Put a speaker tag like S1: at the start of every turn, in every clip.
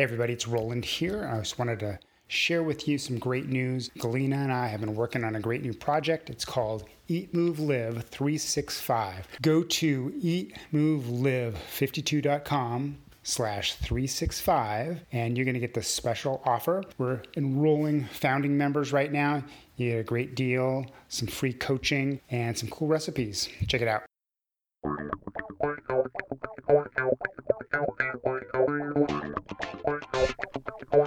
S1: Hey, everybody, it's Roland here. I just wanted to share with you some great news. Galina and I have been working on a great new project. It's called Eat Move Live 365. Go to eatmovelive52.com slash 365 and you're going to get the special offer we're enrolling founding members right now you get a great deal some free coaching and some cool recipes check it out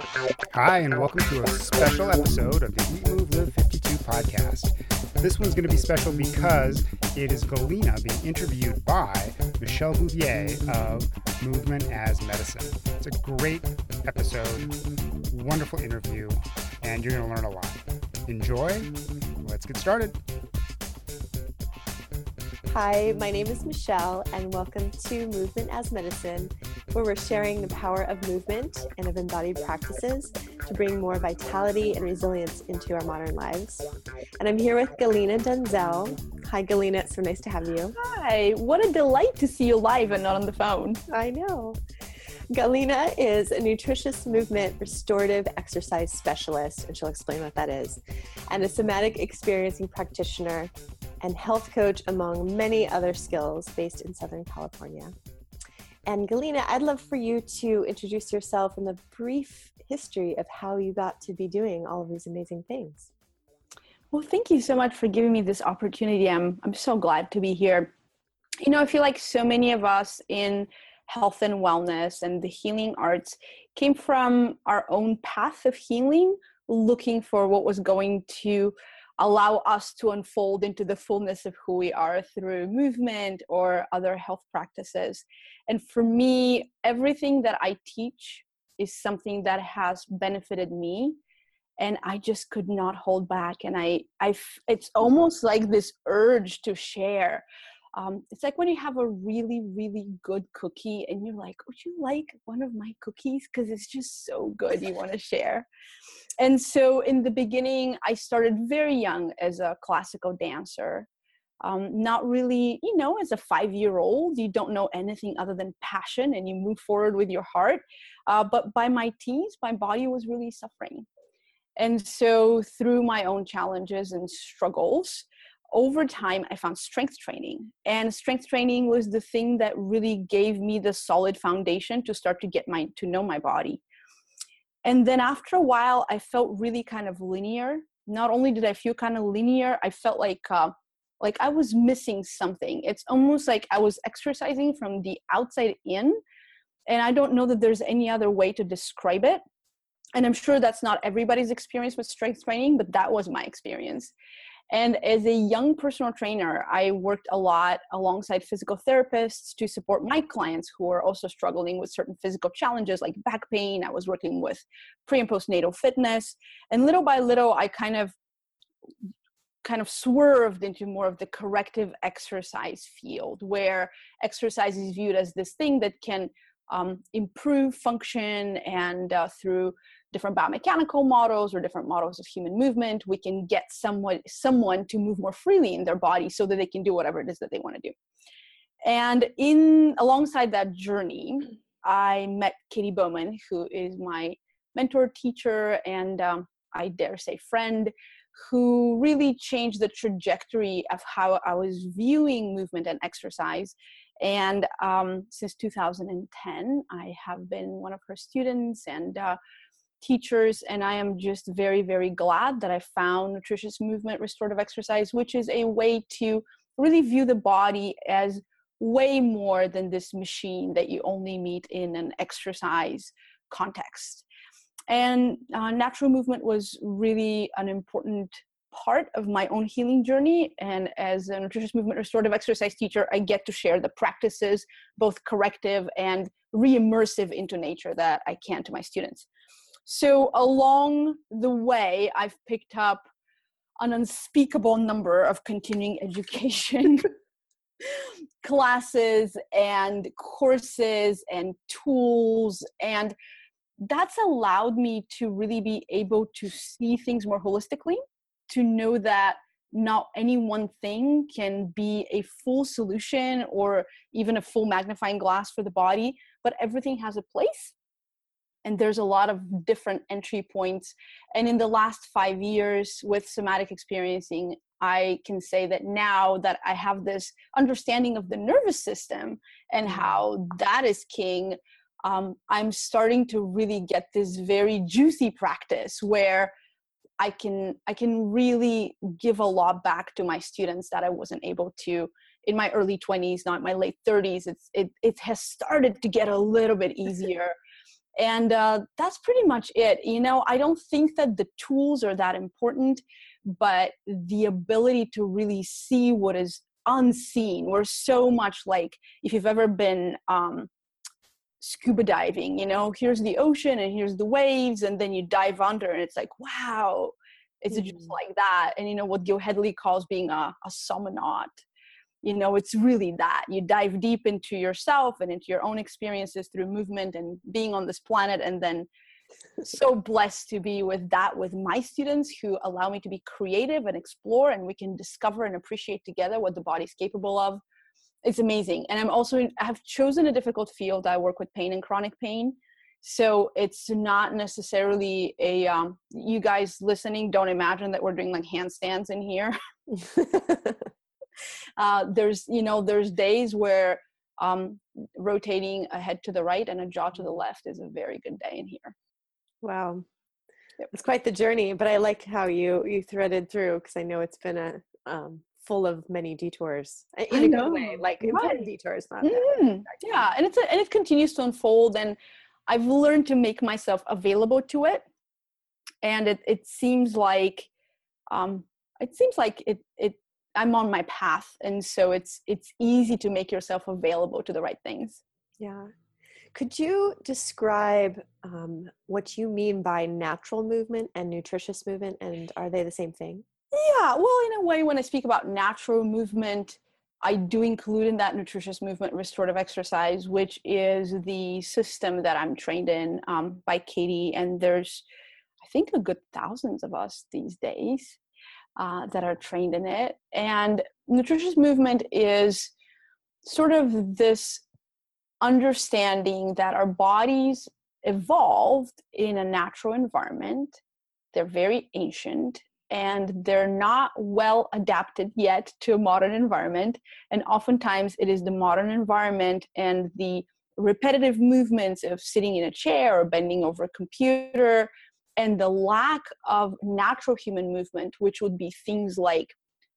S1: Hi, and welcome to a special episode of the Eat Move Live 52 podcast. This one's going to be special because it is Galina being interviewed by Michelle Bouvier of Movement as Medicine. It's a great episode, wonderful interview, and you're going to learn a lot. Enjoy. Let's get started.
S2: Hi, my name is Michelle, and welcome to Movement as Medicine, where we're sharing the power of movement and of embodied practices to bring more vitality and resilience into our modern lives. And I'm here with Galina Denzel. Hi, Galina. It's so nice to have you.
S3: Hi. What a delight to see you live and not on the phone.
S2: I know. Galina is a nutritious movement restorative exercise specialist, and she'll explain what that is, and a somatic experiencing practitioner and health coach, among many other skills, based in Southern California. And Galina, I'd love for you to introduce yourself and the brief history of how you got to be doing all of these amazing things.
S3: Well, thank you so much for giving me this opportunity. I'm I'm so glad to be here. You know, I feel like so many of us in health and wellness and the healing arts came from our own path of healing, looking for what was going to allow us to unfold into the fullness of who we are through movement or other health practices. And for me, everything that I teach is something that has benefited me and i just could not hold back and i i it's almost like this urge to share um, it's like when you have a really really good cookie and you're like would you like one of my cookies? Because it's just so good you want to share. And so in the beginning i started very young as a classical dancer um, not really you know as a five year old you don't know anything other than passion and you move forward with your heart uh, but by my teens my body was really suffering. And so through my own challenges and struggles over time i found strength training. And strength training was the thing that really gave me the solid foundation to start to get my to know my body. And then after a while i felt really kind of linear. Not only did i feel kind of linear i felt like uh, like i was missing something. It's almost like i was exercising from the outside in and i don't know that there's any other way to describe it. And i'm sure that's not everybody's experience with strength training but that was my experience and as a young personal trainer, I worked a lot alongside physical therapists to support my clients who are also struggling with certain physical challenges like back pain. I was working with pre and postnatal fitness. And little by little, I kind of kind of swerved into more of the corrective exercise field where exercise is viewed as this thing that can um, improve function and uh, through different biomechanical models or different models of human movement, we can get someone someone to move more freely in their body so that they can do whatever it is that they want to do. And in alongside that journey, I met Katy Bowman, who is my mentor, teacher, and um, I dare say friend, who really changed the trajectory of how I was viewing movement and exercise. And um, since 2010, I have been one of her students and uh, teachers and i am just very very glad that i found nutritious movement restorative exercise which is a way to really view the body as way more than this machine that you only meet in an exercise context. And uh, natural movement was really an important part of my own healing journey and as a nutritious movement restorative exercise teacher i get to share the practices both corrective and re-immersive into nature that i can to my students so along the way, I've picked up an unspeakable number of continuing education classes and courses and tools and that's allowed me to really be able to see things more holistically to know that not any one thing can be a full solution or even a full magnifying glass for the body but everything has a place and there's a lot of different entry points. And in the last five years with somatic experiencing, I can say that now that I have this understanding of the nervous system and mm-hmm. how that is king, um, I'm starting to really get this very juicy practice where I can I can really give a lot back to my students that I wasn't able to in my early 20s, not my late 30s. It's it it has started to get a little bit easier. And uh, that's pretty much it. You know, I don't think that the tools are that important, but the ability to really see what is unseen. We're so much like if you've ever been um, scuba diving you know here's the ocean and here's the waves and then you dive under and it's like wow it's mm-hmm. just like that and you know what gil hedley calls being a, a you know it's really that. You dive deep into yourself and into your own experiences through movement and being on this planet and then so blessed to be with that with my students who allow me to be creative and explore and we can discover and appreciate together what the body's capable of. It's amazing. And i'm also i have chosen a difficult field. I work with pain and chronic pain. So it's not necessarily a um, you guys listening don't imagine that we're doing like handstands in here uh, there's you know there's days where um, rotating a head to the right and a jaw to the left is a very good day in here
S2: wow yep. it's quite the journey but i like how you you threaded through because i know it's been a um, full of many detours in I a know. good way, like right. detours. Not
S3: mm, yeah, and it's a, and it continues to unfold, and I've learned to make myself available to it, and it it seems like, um, it seems like it it I'm on my path, and so it's it's easy to make yourself available to the right things.
S2: Yeah. Could you describe um, what you mean by natural movement and nutritious movement, and are they the same thing?
S3: Yeah, well, in a way, when I speak about natural movement, I do include in that nutritious movement restorative exercise, which is the system that I'm trained in um, by Katy. And there's, I think, a good thousands of us these days uh, that are trained in it. And nutritious movement is sort of this understanding that our bodies evolved in a natural environment. They're very ancient and they're not well adapted yet to a modern environment. And oftentimes it is the modern environment and the repetitive movements of sitting in a chair or bending over a computer and the lack of natural human movement, which would be things like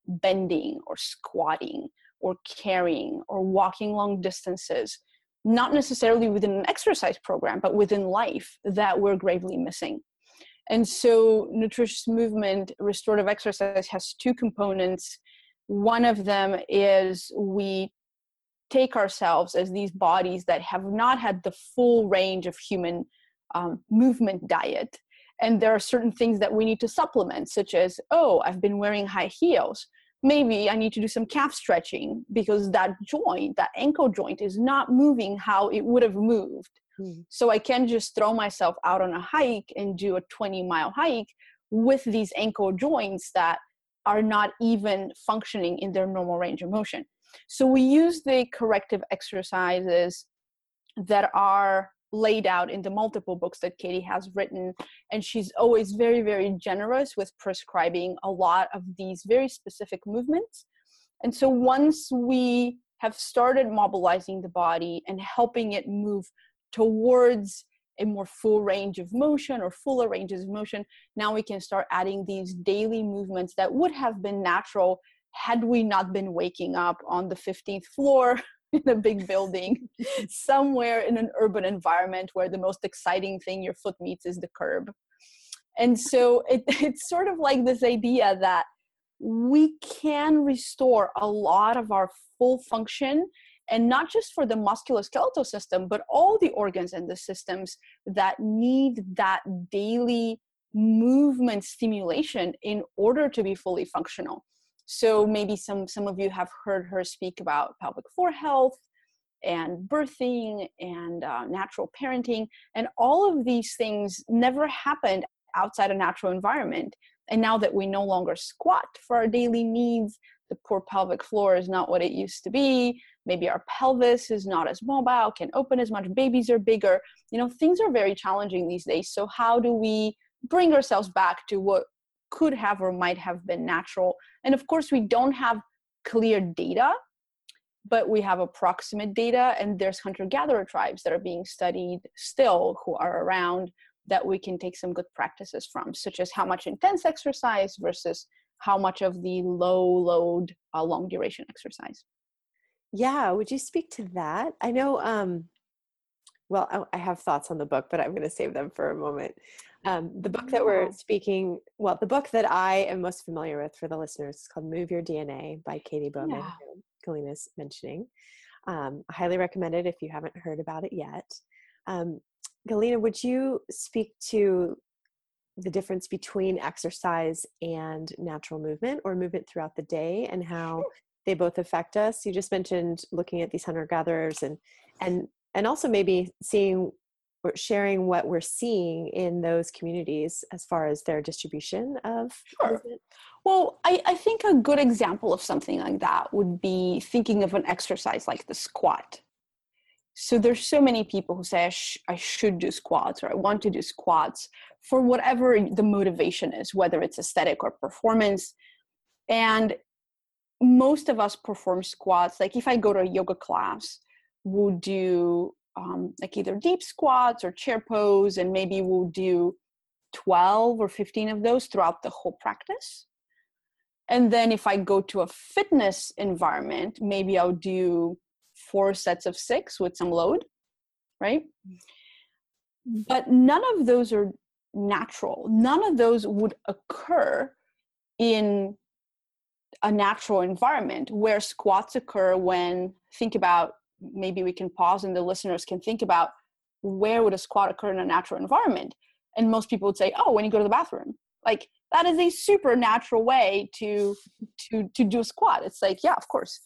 S3: bending or squatting or carrying or walking long distances, not necessarily within an exercise program, but within life that we're gravely missing. And so, nutritious movement, restorative exercise has two components. One of them is we take ourselves as these bodies that have not had the full range of human um, movement diet. And there are certain things that we need to supplement, such as, oh, I've been wearing high heels. Maybe I need to do some calf stretching because that joint, that ankle joint, is not moving how it would have moved Hmm. So I can just throw myself out on a hike and do a 20 mile hike with these ankle joints that are not even functioning in their normal range of motion. So we use the corrective exercises that are laid out in the multiple books that Katy has written. And she's always very, very generous with prescribing a lot of these very specific movements. And so once we have started mobilizing the body and helping it move towards a more full range of motion or fuller ranges of motion, now we can start adding these daily movements that would have been natural had we not been waking up on the 15th floor in a big building somewhere in an urban environment where the most exciting thing your foot meets is the curb. And so it, it's sort of like this idea that we can restore a lot of our full function and not just for the musculoskeletal system but all the organs and the systems that need that daily movement stimulation in order to be fully functional so maybe some some of you have heard her speak about pelvic floor health and birthing and uh, natural parenting and all of these things never happened outside a natural environment. And now that we no longer squat for our daily needs the poor pelvic floor is not what it used to be. Maybe our pelvis is not as mobile can open as much babies are bigger. You know things are very challenging these days. So how do we bring ourselves back to what could have or might have been natural. And of course we don't have clear data but we have approximate data and there's hunter gatherer tribes that are being studied still who are around that we can take some good practices from such as how much intense exercise versus how much of the low load uh, long duration exercise.
S2: Yeah would you speak to that? I know um well i have thoughts on the book but i'm going to save them for a moment um, the book that we're speaking well the book that i am most familiar with for the listeners is called move your dna by Katy Bowman yeah. Galina's mentioning. Um, i highly recommend it if you haven't heard about it yet. Um, galina would you speak to the difference between exercise and natural movement or movement throughout the day and how they both affect us? You just mentioned looking at these hunter gatherers and and and also maybe seeing sharing what we're seeing in those communities as far as their distribution of
S3: sure. Well I, I think a good example of something like that would be thinking of an exercise like the squat so there's so many people who say I, sh- I should do squats or i want to do squats for whatever the motivation is, whether it's aesthetic or performance. And most of us perform squats. Like if I go to a yoga class, we'll do um, like either deep squats or chair pose, and maybe we'll do 12 or 15 of those throughout the whole practice. And then if I go to a fitness environment, maybe I'll do four sets of six with some load, right? But none of those are natural. None of those would occur in a natural environment where squats occur when think about maybe we can pause and the listeners can think about where would a squat occur in a natural environment. And most people would say oh when you go to the bathroom. Like that is a super natural way to to to do a squat. It's like yeah of course.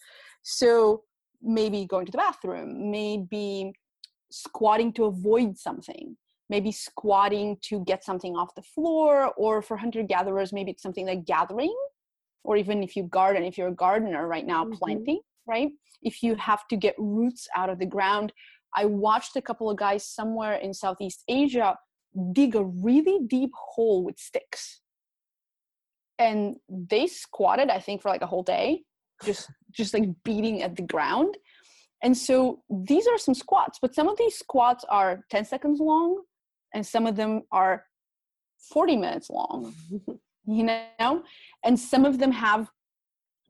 S3: So maybe going to the bathroom maybe squatting to avoid something maybe squatting to get something off the floor or for hunter gatherers maybe it's something like gathering or even if you garden if you're a gardener right now mm-hmm. planting right? If you have to get roots out of the ground. I watched a couple of guys somewhere in southeast asia dig a really deep hole with sticks. And they squatted i think for like a whole day just just like beating at the ground. And so these are some squats but some of these squats are 10 seconds long and some of them are 40 minutes long you know? And some of them have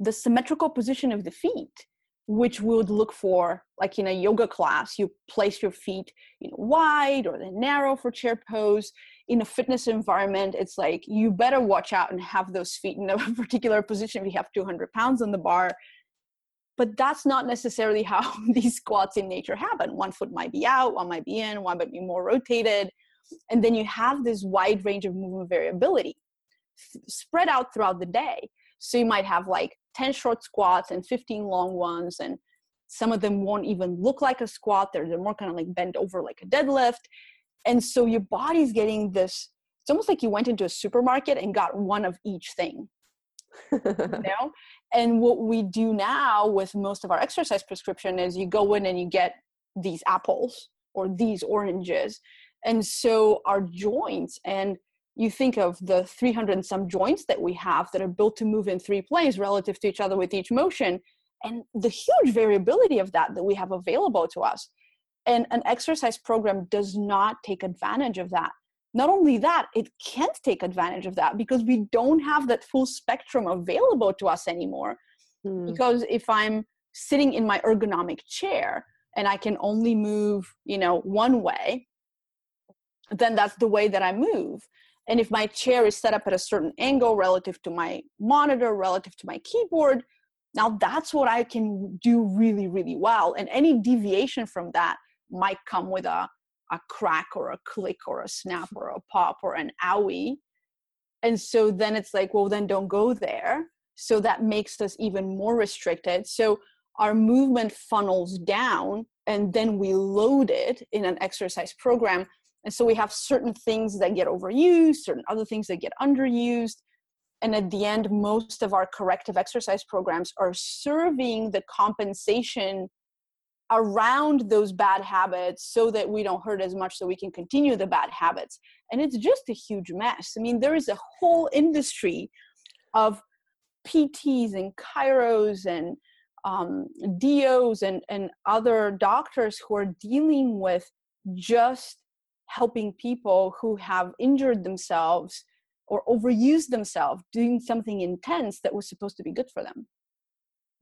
S3: the symmetrical position of the feet which we would look for like in a yoga class you place your feet you know wide or then narrow for chair pose. In a fitness environment it's like you better watch out and have those feet in a particular position if you have 200 pounds on the bar. But that's not necessarily how these squats in nature happen. One foot might be out one might be in one might be more rotated. And then you have this wide range of movement variability spread out throughout the day. So you might have like 10 short squats and 15 long ones and some of them won't even look like a squat. They're, they're more kind of like bent over like a deadlift. And so your body's getting this it's almost like you went into a supermarket and got one of each thing you know? And what we do now with most of our exercise prescription is you go in and you get these apples or these oranges. And so our joints and you think of the 300 and some joints that we have that are built to move in three planes relative to each other with each motion and the huge variability of that that we have available to us and an exercise program does not take advantage of that not only that it can't take advantage of that because we don't have that full spectrum available to us anymore mm. because if i'm sitting in my ergonomic chair and i can only move you know one way then that's the way that I move. And if my chair is set up at a certain angle relative to my monitor, relative to my keyboard, now that's what I can do really, really well. And any deviation from that might come with a, a crack or a click or a snap or a pop or an owie. And so then it's like, well, then don't go there. So that makes us even more restricted. So our movement funnels down and then we load it in an exercise program and so we have certain things that get overused, certain other things that get underused. and at the end most of our corrective exercise programs are serving the compensation around those bad habits so that we don't hurt as much so we can continue the bad habits and it's just a huge mess i mean there is a whole industry of pts and chiros and um, dos and, and other doctors who are dealing with just helping people who have injured themselves or overused themselves doing something intense that was supposed to be good for them.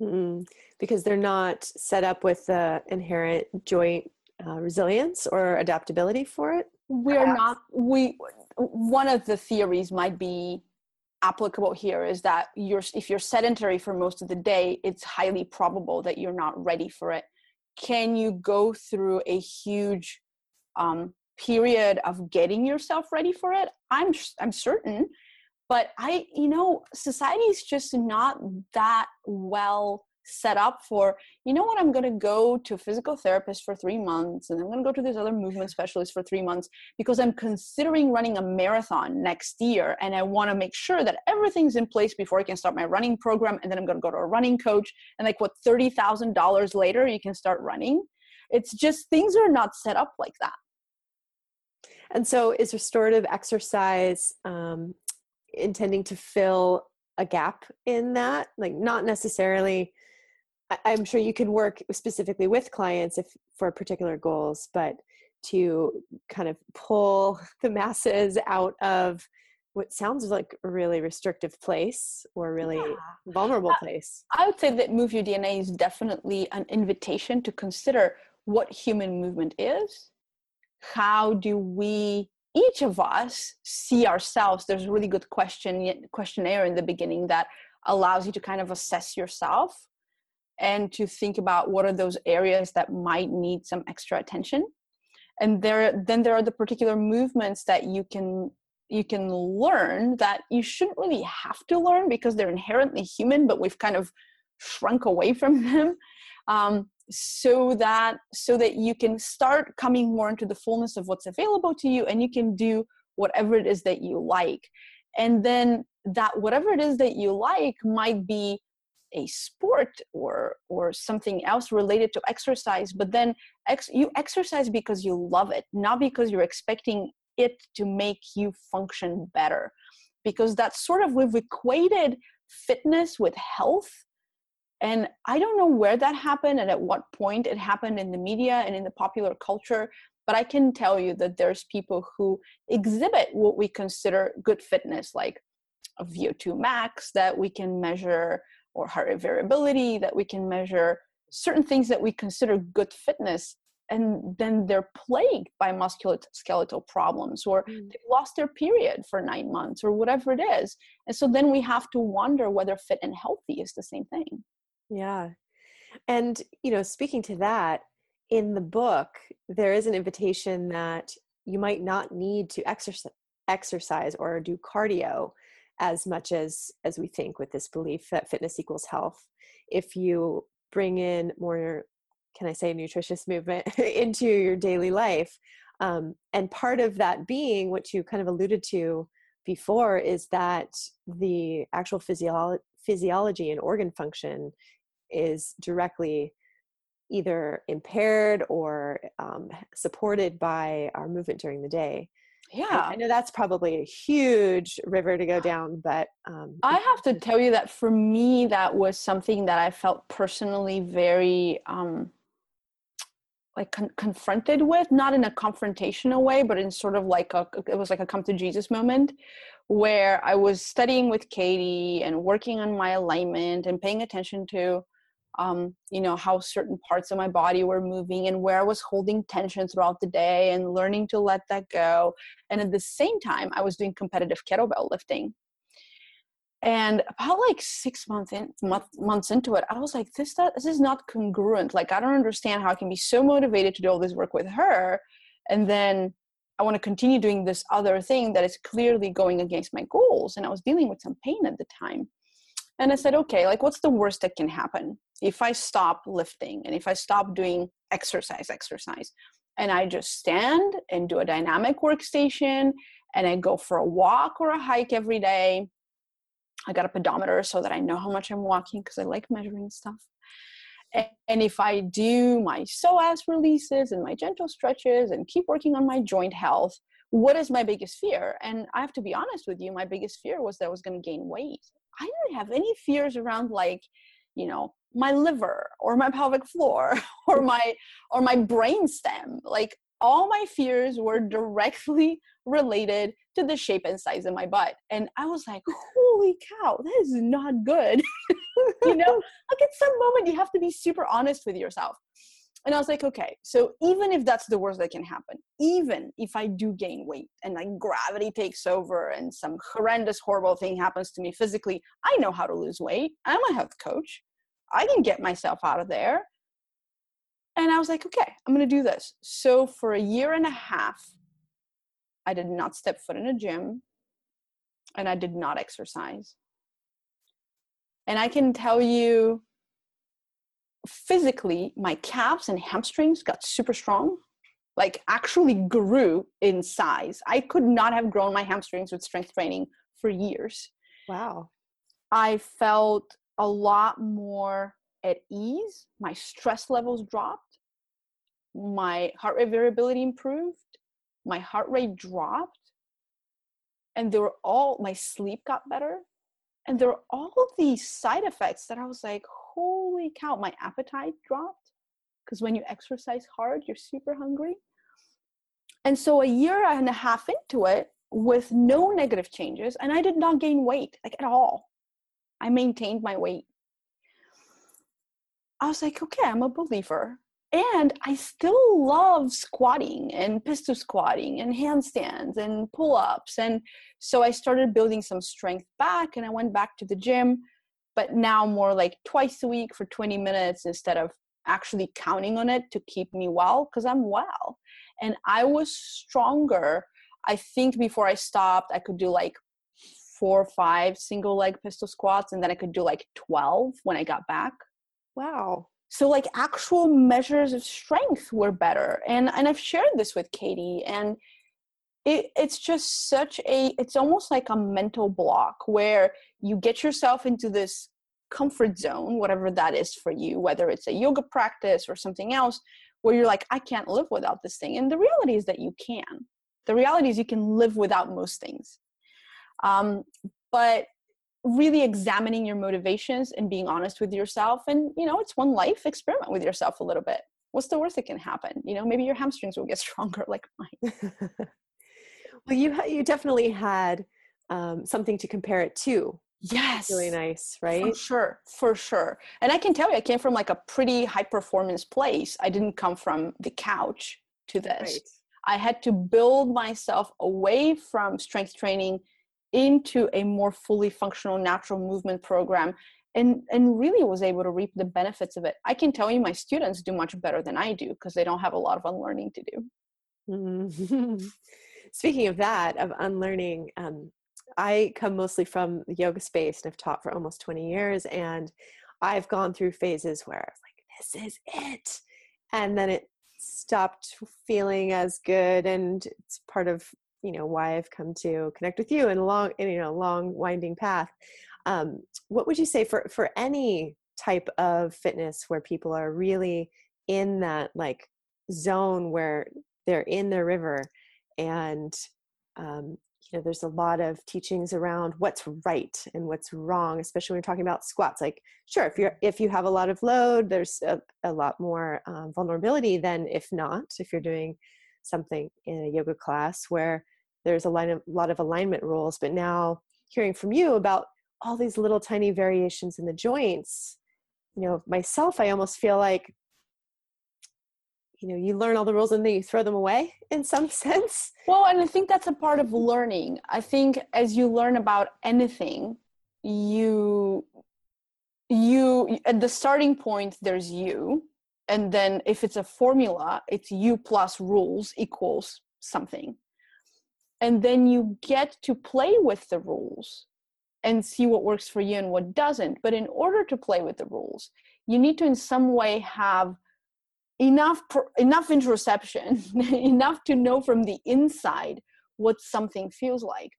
S2: Mm because they're not set up with the inherent joint uh, resilience or adaptability for it?
S3: We're not we one of the theories might be applicable here is that you're if you're sedentary for most of the day it's highly probable that you're not ready for it. Can you go through a huge um, period of getting yourself ready for it i'm i'm certain but i you know society is just not that well set up for you know what i'm going to go to a physical therapist for three months and i'm going to go to this other movement specialist for three months because i'm considering running a marathon next year and i want to make sure that everything's in place before i can start my running program and then i'm going to go to a running coach and like what $30000 later you can start running? It's just things are not set up like that
S2: and so, is restorative exercise um, intending to fill a gap in that? Like, not necessarily. I'm sure you can work specifically with clients if for particular goals, but to kind of pull the masses out of what sounds like a really restrictive place or really yeah. vulnerable place.
S3: I would say that Move Your DNA is definitely an invitation to consider what human movement is how do we each of us see ourselves? There's a really good question questionnaire in the beginning that allows you to kind of assess yourself and to think about what are those areas that might need some extra attention. And there then there are the particular movements that you can you can learn that you shouldn't really have to learn because they're inherently human but we've kind of shrunk away from them. Um, so that so that you can start coming more into the fullness of what's available to you and you can do whatever it is that you like. And then that whatever it is that you like might be a sport or or something else related to exercise but then ex- you exercise because you love it not because you're expecting it to make you function better. Because that's sort of we've equated fitness with health and I don't know where that happened and at what point it happened in the media and in the popular culture, but I can tell you that there's people who exhibit what we consider good fitness, like a VO2 max that we can measure, or heart rate variability that we can measure, certain things that we consider good fitness. And then they're plagued by musculoskeletal problems, or mm. they lost their period for nine months, or whatever it is. And so then we have to wonder whether fit and healthy is the same thing.
S2: Yeah. And, you know, speaking to that, in the book, there is an invitation that you might not need to exercise exercise or do cardio as much as as we think with this belief that fitness equals health if you bring in more can i say nutritious movement into your daily life um, and part of that being what you kind of alluded to before is that the actual physio- physiology and organ function is directly either impaired or um, supported by our movement during the day.
S3: Yeah.
S2: I know that's probably a huge river to go down, but um,
S3: I have to tell you that for me, that was something that I felt personally very um, like con- confronted with, not in a confrontational way, but in sort of like a, it was like a come to Jesus moment where I was studying with Katy and working on my alignment and paying attention to um, you know how certain parts of my body were moving and where i was holding tension throughout the day and learning to let that go. And at the same time i was doing competitive kettlebell lifting. And about like six months in month, months into it i was like this this is not congruent. Like i don't understand how i can be so motivated to do all this work with her. And then i want to continue doing this other thing that is clearly going against my goals. And i was dealing with some pain at the time and I said, okay, like what's the worst that can happen if I stop lifting and if I stop doing exercise, exercise, and I just stand and do a dynamic workstation and I go for a walk or a hike every day I got a pedometer so that I know how much I'm walking because I like measuring stuff. And if I do my psoas releases and my gentle stretches and keep working on my joint health, what is my biggest fear? And I have to be honest with you, my biggest fear was that I was going to gain weight. I didn't have any fears around like, you know, my liver or my pelvic floor or my or my brain stem. Like all my fears were directly related to the shape and size of my butt. And I was like, holy cow, that is not good. you know, like at some moment you have to be super honest with yourself. And I was like, okay, so even if that's the worst that can happen, even if I do gain weight and like gravity takes over and some horrendous, horrible thing happens to me physically, I know how to lose weight. I'm a health coach. I can get myself out of there. And I was like, okay, I'm going to do this. So for a year and a half, I did not step foot in a gym and I did not exercise. And I can tell you physically, my calves and hamstrings got super strong, like actually grew in size. I could not have grown my hamstrings with strength training for years.
S2: Wow.
S3: I felt a lot more at ease. My stress levels dropped. My heart rate variability improved. My heart rate dropped. And they were all, my sleep got better. And there were all these side effects that I was like, holy cow, my appetite dropped because when you exercise hard, you're super hungry. And so a year and a half into it, with no negative changes, and I did not gain weight like at all. I maintained my weight. I was like, okay, I'm a believer. And I still love squatting and pistol squatting and handstands and pull ups. And so I started building some strength back and I went back to the gym but now more like twice a week for 20 minutes instead of actually counting on it to keep me well because I'm well. And I was stronger. I think before I stopped, I could do like four or five single leg pistol squats, and then I could do like 12 when I got back.
S2: Wow.
S3: So like actual measures of strength were better. And and I've shared this with Katy and it, it's just such a it's almost like a mental block where you get yourself into this comfort zone whatever that is for you whether it's a yoga practice or something else where you're like i can't live without this thing. And the reality is that you can. The reality is you can live without most things. Um, but really examining your motivations and being honest with yourself and you know it's one life experiment with yourself a little bit. What's the worst that can happen? You know maybe your hamstrings will get stronger like mine
S2: well you ha- you definitely had um, something to compare it to.
S3: Yes
S2: really nice right?
S3: for sure for sure. And i can tell you i came from like a pretty high performance place. I didn't come from the couch to this. Right. i had to build myself away from strength training into a more fully functional natural movement program and and really was able to reap the benefits of it. I can tell you my students do much better than i do because they don't have a lot of unlearning to do.
S2: Mm-hmm. speaking of that of unlearning um, i come mostly from the yoga space and i've taught for almost 20 years and i've gone through phases where i was like this is it and then it stopped feeling as good and it's part of you know why i've come to connect with you in a long in, you know long winding path. Um, what would you say for for any type of fitness where people are really in that like zone where they're in their river and um, you know there's a lot of teachings around what's right and what's wrong especially when you're talking about squats like sure if you're if you have a lot of load there's a, a lot more um, vulnerability than if not if you're doing something in a yoga class where there's a line of, lot of alignment rules but now hearing from you about all these little tiny variations in the joints you know myself i almost feel like you know you learn all the rules and then you throw them away in some sense.
S3: Well and i think that's a part of learning. I think as you learn about anything you you at the starting point there's you. And then if it's a formula it's you plus rules equals something. And then you get to play with the rules and see what works for you and what doesn't. But in order to play with the rules you need to in some way have enough enough interoception enough to know from the inside what something feels like.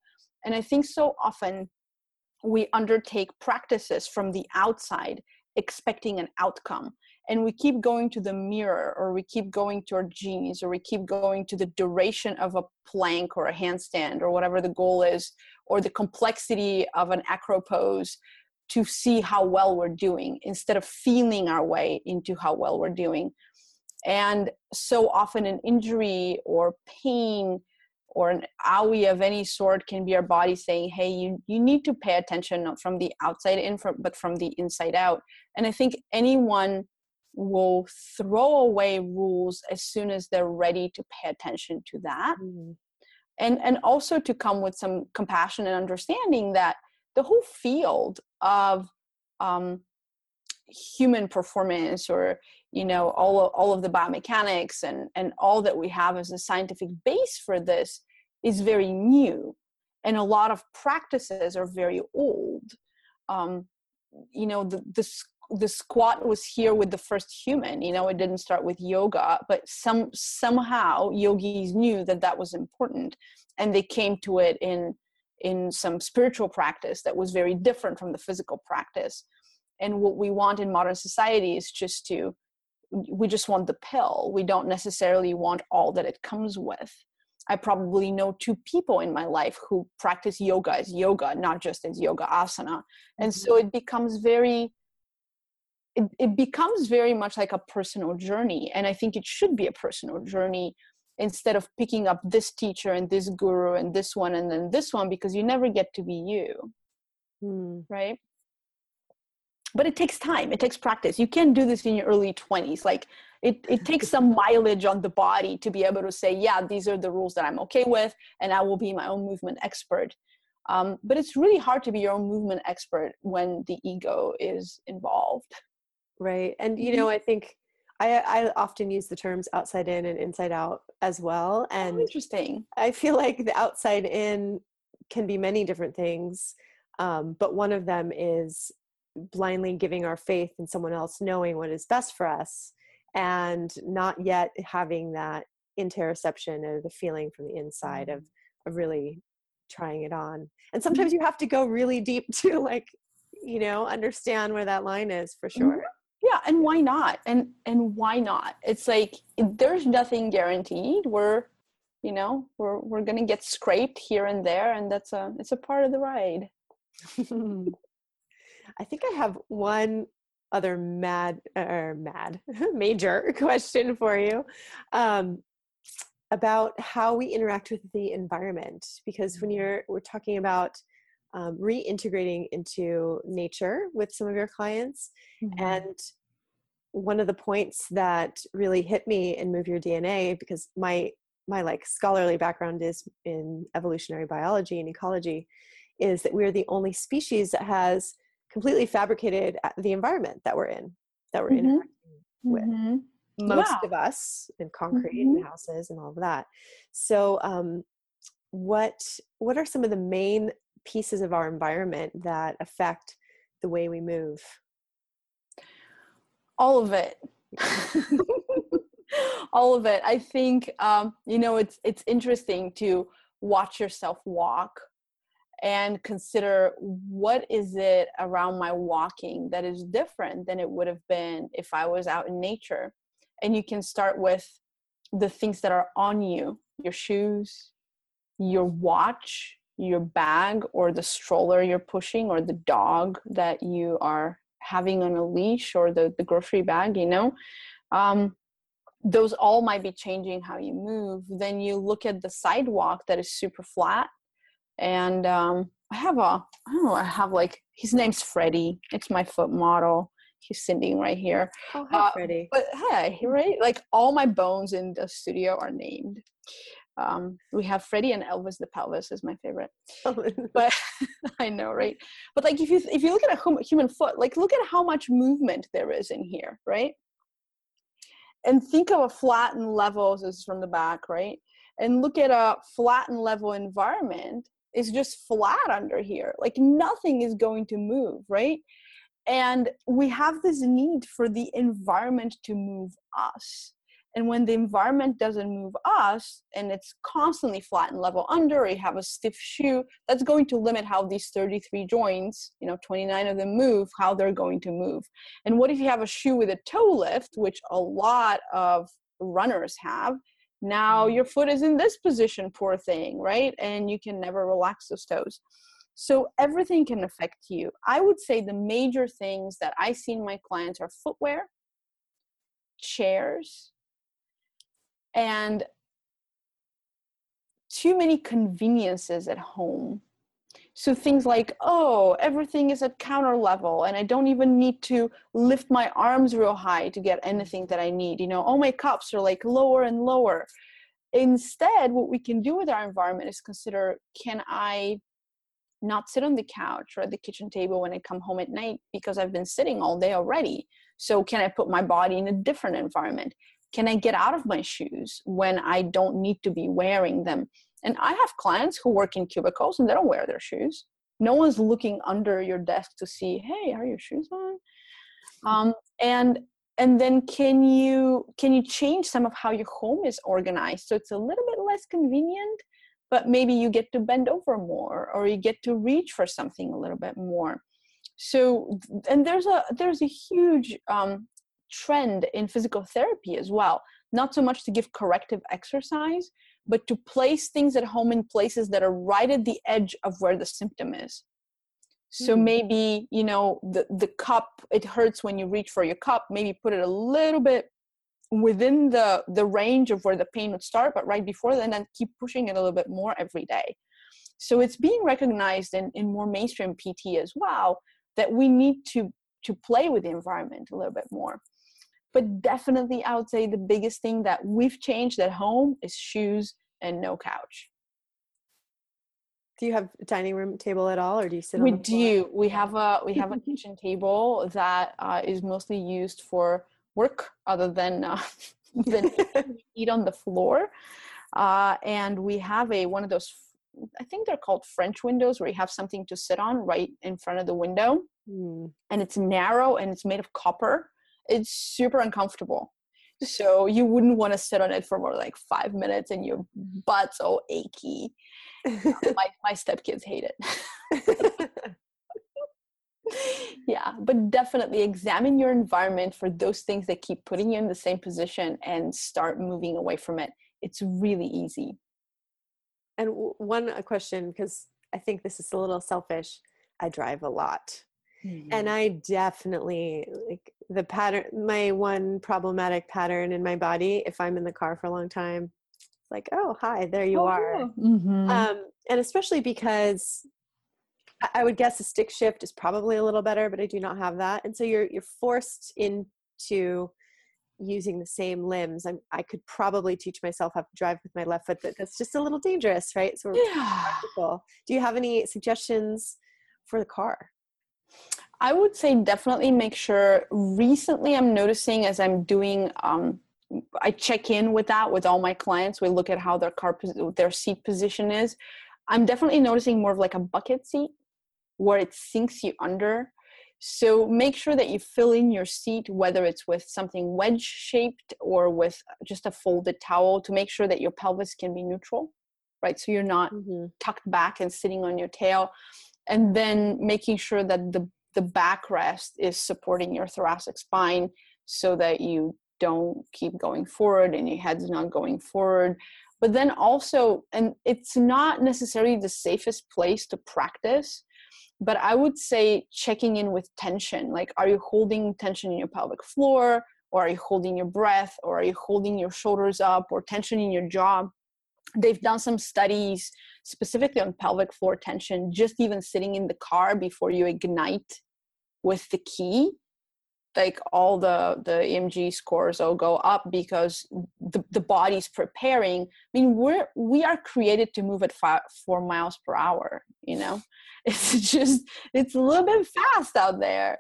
S3: And i think so often we undertake practices from the outside expecting an outcome and we keep going to the mirror or we keep going to our jeans or we keep going to the duration of a plank or a handstand or whatever the goal is or the complexity of an acro pose to see how well we're doing instead of feeling our way into how well we're doing and so often an injury or pain or an owie of any sort can be our body saying hey you, you need to pay attention not from the outside in but from the inside out and i think anyone will throw away rules as soon as they're ready to pay attention to that mm-hmm. and and also to come with some compassion and understanding that the whole field of um, human performance or you know all of, all of the biomechanics and and all that we have as a scientific base for this is very new. And a lot of practices are very old. Um, you know the, the the squat was here with the first human you know it didn't start with yoga but some somehow yogis knew that that was important and they came to it in in some spiritual practice that was very different from the physical practice. And what we want in modern society is just to we just want the pill. We don't necessarily want all that it comes with. I probably know two people in my life who practice yoga as yoga not just as yoga asana. And so mm-hmm. it becomes very it, it becomes very much like a personal journey. And i think it should be a personal journey instead of picking up this teacher and this guru and this one and then this one because you never get to be you. Mm. right but it takes time. It takes practice. You can't do this in your early 20s like it, it takes some mileage on the body to be able to say yeah these are the rules that i'm okay with and i will be my own movement expert. Um, but it's really hard to be your own movement expert when the ego is involved.
S2: Right. And you know mm-hmm. i think I, I often use the terms outside in and inside out as well
S3: oh, and oh, interesting.
S2: I feel like the outside in can be many different things um, but one of them is blindly giving our faith in someone else knowing what is best for us and not yet having that interoception or the feeling from the inside of, mm-hmm. of really trying it on. And sometimes you have to go really deep to like you know understand where that line is for mm-hmm. sure.
S3: Yeah and why not? And and why not? It's like there's nothing guaranteed. We're you know we're we're gonna get scraped here and there and that's a it's a part of the ride
S2: I think I have one other mad or mad major question for you um, about how we interact with the environment because when mm-hmm. you're we're talking about um, reintegrating into nature with some of your clients mm-hmm. and one of the points that really hit me in move your dna because my my like scholarly background is in evolutionary biology and ecology is that we're the only species that has completely fabricated uh, the environment that we're in that we're mm-hmm. interacting with mm-hmm. most yeah. of us in concrete mm-hmm. and houses and all of that so um, what what are some of the main pieces of our environment that affect the way we move
S3: all of it all of it i think um, you know it's it's interesting to watch yourself walk and consider what is it around my walking that is different than it would have been if I was out in nature. And you can start with the things that are on you your shoes, your watch, your bag, or the stroller you're pushing, or the dog that you are having on a leash, or the, the grocery bag, you know. Um, those all might be changing how you move. Then you look at the sidewalk that is super flat and um, I have a I don't know I have like his name's Freddie. It's my foot model. He's sitting right here.
S2: Oh, hi, uh, Freddie.
S3: But hey, right? Like all my bones in the studio are named. Um, we have Freddie and Elvis the pelvis is my favorite. But I know, right? But like if you if you look at a human foot, like look at how much movement there is in here, right? And think of a flattened level. This is from the back, right? And look at a flat and level environment is just flat under here like nothing is going to move right? And we have this need for the environment to move us. And when the environment doesn't move us and it's constantly flat and level under or you have a stiff shoe that's going to limit how these 33 joints you know 29 of them move how they're going to move. And what if you have a shoe with a toe lift which a lot of runners have now mm. your foot is in this position poor thing right? And you can never relax those toes. So everything can affect you. I would say the major things that i see in my clients are footwear chairs and too many conveniences at home so things like oh everything is at counter level and i don't even need to lift my arms real high to get anything that i need you know? All my cups are like lower and lower. Instead what we can do with our environment is consider can i not sit on the couch or at the kitchen table when i come home at night because i've been sitting all day already? So can i put my body in a different environment? Can i get out of my shoes when i don't need to be wearing them and i have clients who work in cubicles and they don't wear their shoes. No one's looking under your desk to see hey are your shoes on? Um, and and then can you can you change some of how your home is organized? So it's a little bit less convenient but maybe you get to bend over more or you get to reach for something a little bit more. So and there's a there's a huge um, trend in physical therapy as well. Not so much to give corrective exercise but to place things at home in places that are right at the edge of where the symptom is. So mm-hmm. maybe you know the the cup it hurts when you reach for your cup maybe put it a little bit within the the range of where the pain would start but right before then and keep pushing it a little bit more every day. So it's being recognized in, in more mainstream pt as well that we need to to play with the environment a little bit more. But definitely, I would say the biggest thing that we've changed at home is shoes and no couch.
S2: Do you have a dining room table at all, or do you sit?
S3: We do. We have a we have a kitchen table that uh, is mostly used for work, other than uh, than eat on the floor. Uh, and we have a one of those. I think they're called French windows, where you have something to sit on right in front of the window, mm. and it's narrow and it's made of copper it's super uncomfortable so you wouldn't want to sit on it for more like five minutes and your butt's all achy. My, my stepkids hate it. Yeah but definitely examine your environment for those things that keep putting you in the same position and start moving away from it. It's really easy.
S2: And one question because i think this is a little selfish. I drive a lot. Mm-hmm. And I definitely like the pattern, my one problematic pattern in my body, if I'm in the car for a long time, like, oh, hi, there you oh, are. Mm-hmm. Um, and especially because I would guess a stick shift is probably a little better, but I do not have that. And so you're, you're forced into using the same limbs. I'm, I could probably teach myself how to drive with my left foot, but that's just a little dangerous, right? So yeah. Do you have any suggestions for the car?
S3: I would say definitely make sure. Recently, I'm noticing as I'm doing, um, I check in with that with all my clients. We look at how their car, their seat position is. I'm definitely noticing more of like a bucket seat where it sinks you under. So make sure that you fill in your seat, whether it's with something wedge shaped or with just a folded towel, to make sure that your pelvis can be neutral, right? So you're not mm-hmm. tucked back and sitting on your tail and then making sure that the the backrest is supporting your thoracic spine so that you don't keep going forward and your head's not going forward. But then also and it's not necessarily the safest place to practice but i would say checking in with tension. Like are you holding tension in your pelvic floor or are you holding your breath or are you holding your shoulders up or tension in your jaw they've done some studies specifically on pelvic floor tension just even sitting in the car before you ignite with the key like all the the emg scores will go up because the, the body's preparing. I mean we're we are created to move at five, four miles per hour you know? It's just it's a little bit fast out there.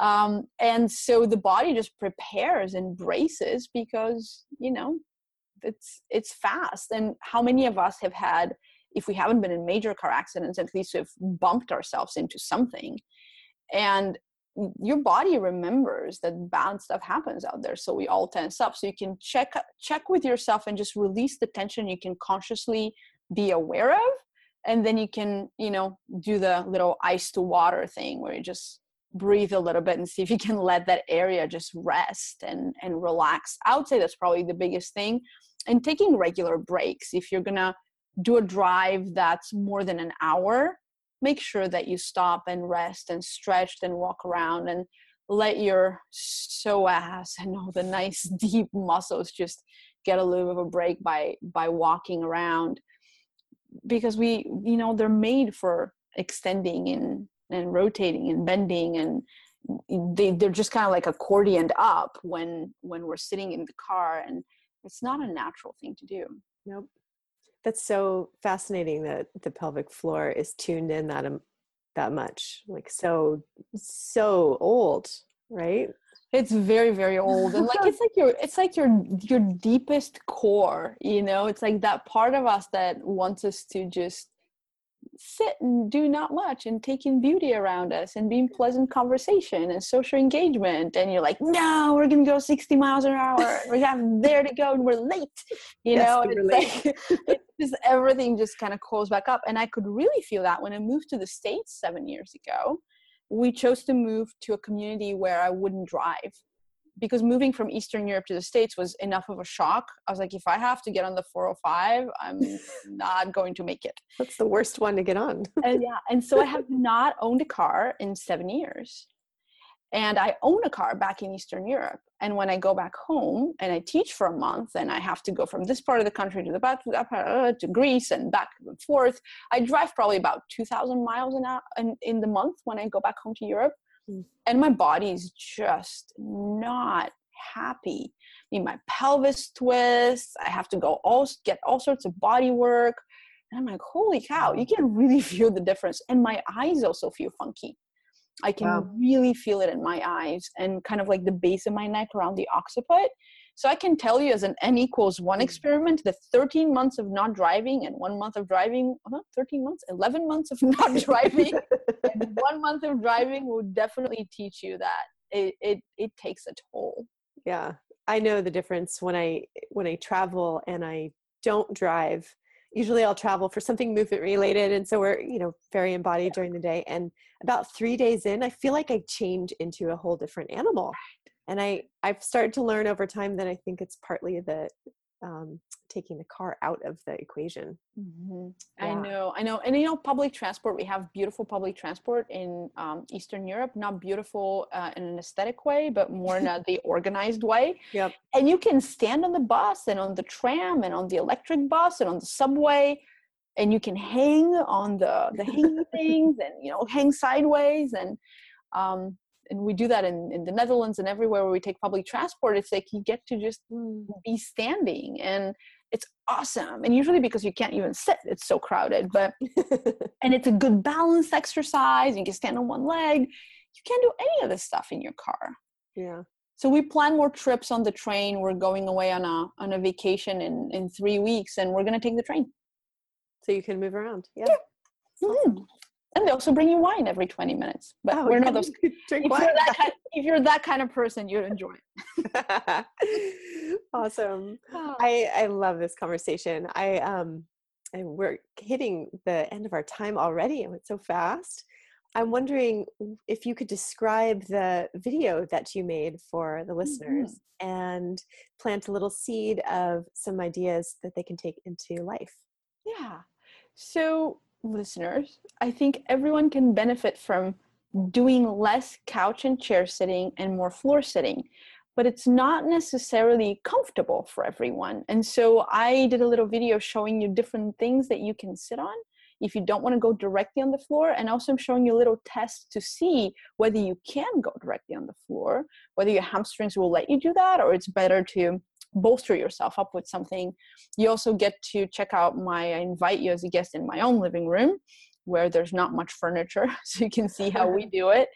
S3: Um, and so the body just prepares and braces because you know it's it's fast. And how many of us have had if we haven't been in major car accidents at least we've bumped ourselves into something. And your body remembers that bad stuff happens out there so we all tense up. So you can check check with yourself and just release the tension you can consciously be aware of. And then you can you know do the little ice to water thing where you just breathe a little bit and see if you can let that area just rest and and relax. I would say that's probably the biggest thing. And taking regular breaks if you're gonna do a drive that's more than an hour make sure that you stop and rest and stretch and walk around and let your psoas and all the nice deep muscles just get a little bit of a break by by walking around. Because we you know they're made for extending and and rotating and bending and they they're just kind of like accordioned up when when we're sitting in the car and it's not a natural thing to do.
S2: Nope. That's so fascinating that the pelvic floor is tuned in that um, that much like so so old right?
S3: It's very very old and like it's like your it's like your your deepest core you know? It's like that part of us that wants us to just sit and do not much and taking beauty around us and being pleasant conversation and social engagement. And you're like no we're gonna go 60 miles an hour. We have there to go and we're late you yes, know? it's late. like it's just everything just kind of calls back up. And i could really feel that when i moved to the states seven years ago we chose to move to a community where i wouldn't drive because moving from Eastern Europe to the States was enough of a shock. I was like, if I have to get on the 405, I'm not going to make it.
S2: That's the worst one to get on.
S3: and yeah. And so I have not owned a car in seven years. And I own a car back in Eastern Europe. And when I go back home and I teach for a month and I have to go from this part of the country to the back to, that part, uh, to Greece and back and forth, I drive probably about 2,000 miles an hour in, in the month when I go back home to Europe and my body's just not happy. I mean, my pelvis twists. I have to go all get all sorts of body work. And I'm like, holy cow, you can really feel the difference. And my eyes also feel funky. I can wow. really feel it in my eyes and kind of like the base of my neck around the occiput. So I can tell you as an n equals one mm. experiment, the 13 months of not driving and one month of driving, well, 13 months, 11 months of not driving, and one month of driving will definitely teach you that it, it, it takes a toll.
S2: Yeah. I know the difference when I, when I travel and I don't drive, usually I'll travel for something movement related. And so we're, you know, very embodied during the day. And about three days in, I feel like I change into a whole different animal and i i've started to learn over time that i think it's partly the um, taking the car out of the equation.
S3: Mm-hmm. Yeah. I know, I know, and you know, public transport. We have beautiful public transport in um, Eastern Europe. Not beautiful uh, in an aesthetic way, but more in a, the organized way.
S2: Yep.
S3: And you can stand on the bus and on the tram and on the electric bus and on the subway, and you can hang on the the hanging things and you know hang sideways and um, and we do that in, in the Netherlands and everywhere where we take public transport. It's like you get to just be standing and it's awesome. And usually because you can't even sit, it's so crowded. But and it's a good balance exercise. You can stand on one leg. You can't do any of this stuff in your car.
S2: Yeah.
S3: So we plan more trips on the train. We're going away on a on a vacation in in three weeks, and we're gonna take the train.
S2: So you can move around. Yeah.
S3: yeah. Mm-hmm and they also bring you wine every 20 minutes but oh, we're not those drink if, wine. You're that kind, if you're that kind of person you'd enjoy
S2: it awesome oh. i i love this conversation i um and we're hitting the end of our time already it went so fast i'm wondering if you could describe the video that you made for the listeners mm-hmm. and plant a little seed of some ideas that they can take into life
S3: yeah so listeners, I think everyone can benefit from doing less couch and chair sitting and more floor sitting. But it's not necessarily comfortable for everyone. And so I did a little video showing you different things that you can sit on if you don't want to go directly on the floor. And also, I'm showing you a little test to see whether you can go directly on the floor, whether your hamstrings will let you do that, or it's better to bolster yourself up with something. You also get to check out my, I invite you as a guest in my own living room where there's not much furniture, so you can see how we do it.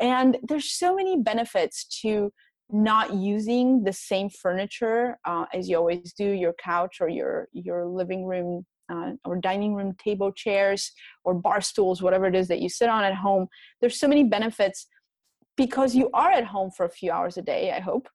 S3: And there's so many benefits to not using the same furniture uh, as you always do your couch or your your living room uh, or dining room table chairs or bar stools whatever it is that you sit on at home there's so many benefits because you are at home for a few hours a day, I hope.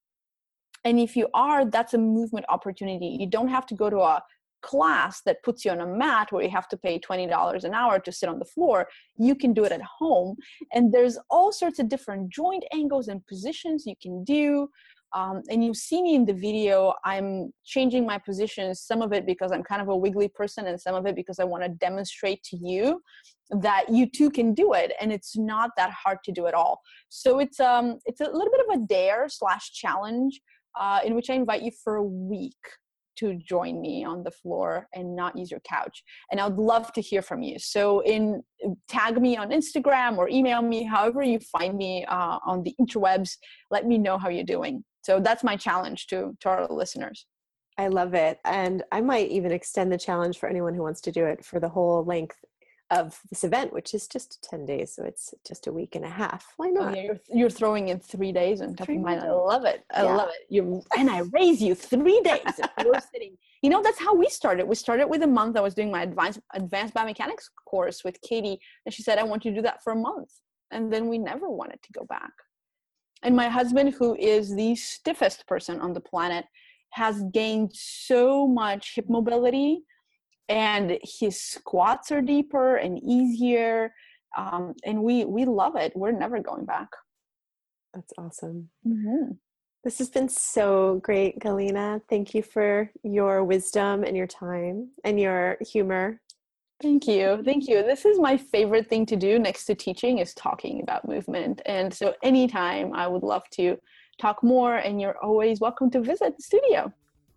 S3: And if you are, that's a movement opportunity. You don't have to go to a class that puts you on a mat where you have to pay $20 an hour to sit on the floor. You can do it at home. And there's all sorts of different joint angles and positions you can do. Um, and you see me in the video, I'm changing my positions, some of it because I'm kind of a wiggly person, and some of it because I want to demonstrate to you that you too can do it. And it's not that hard to do at all. So it's um it's a little bit of a dare slash challenge uh, in which I invite you for a week to join me on the floor and not use your couch and i would love to hear from you so in tag me on instagram or email me however you find me uh, on the interwebs let me know how you're doing so that's my challenge to to our listeners
S2: I love it. And I might even extend the challenge for anyone who wants to do it for the whole length of this event, which is just 10 days. So it's just a week and a half. Why
S3: Oh,
S2: not?
S3: yeah, you're, you're throwing in three days on top
S2: Three
S3: of mine. I love it. I
S2: Yeah.
S3: love it. You and I raise you three days. We're sitting. You know, that's how we started. We started with a month. I was doing my advanced advanced biomechanics course with Katy, and she said, "I want you to do that for a month." And then we never wanted to go back. And my husband, who is the stiffest person on the planet, has gained so much hip mobility, and his squats are deeper and easier. Um, and we we love it. We're never going back.
S2: That's awesome.
S3: Mm-hmm.
S2: This has been so great, Galina. Thank you for your wisdom and your time and your humor.
S3: Thank you. Thank you. This is my favorite thing to do next to teaching is talking about movement. And so anytime I would love to talk more and you're always welcome to visit the studio.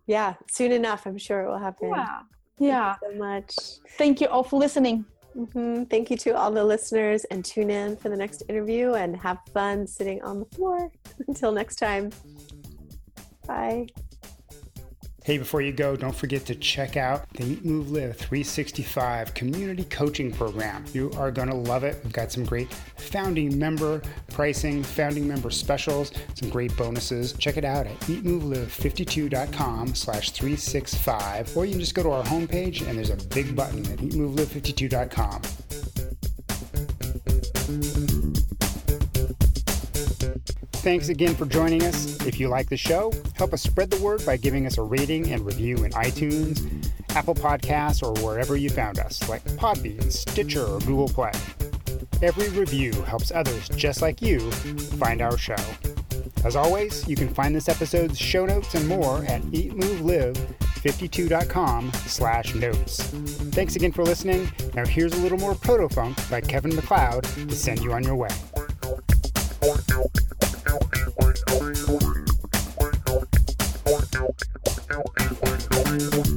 S2: Yeah, soon enough, I'm sure it will happen.
S3: Yeah. Yeah.
S2: so much.
S3: Thank you all for listening.
S2: hmm Thank you to all the listeners and tune in for the next interview and have fun sitting on the floor. Until next time. Bye.
S1: Hey, before you go, don't forget to check out the Eat Move Live 365 community coaching program. You are going to love it. We've got some great founding member pricing, founding member specials, some great bonuses. Check it out at eatmovelive52.com slash 365, or you can just go to our homepage and there's a big button at eatmovelive52.com. Thanks again for joining us. If you like the show, help us spread the word by giving us a rating and review in iTunes, Apple Podcasts, or wherever you found us, like Podbean, Stitcher, or Google Play. Every review helps others just like you find our show. As always, you can find this episode's show notes and more at eatmovelive52.com slash notes. Thanks again for listening. Now here's a little more proto-funk by Kevin MacLeod to send you on your way. Thank you.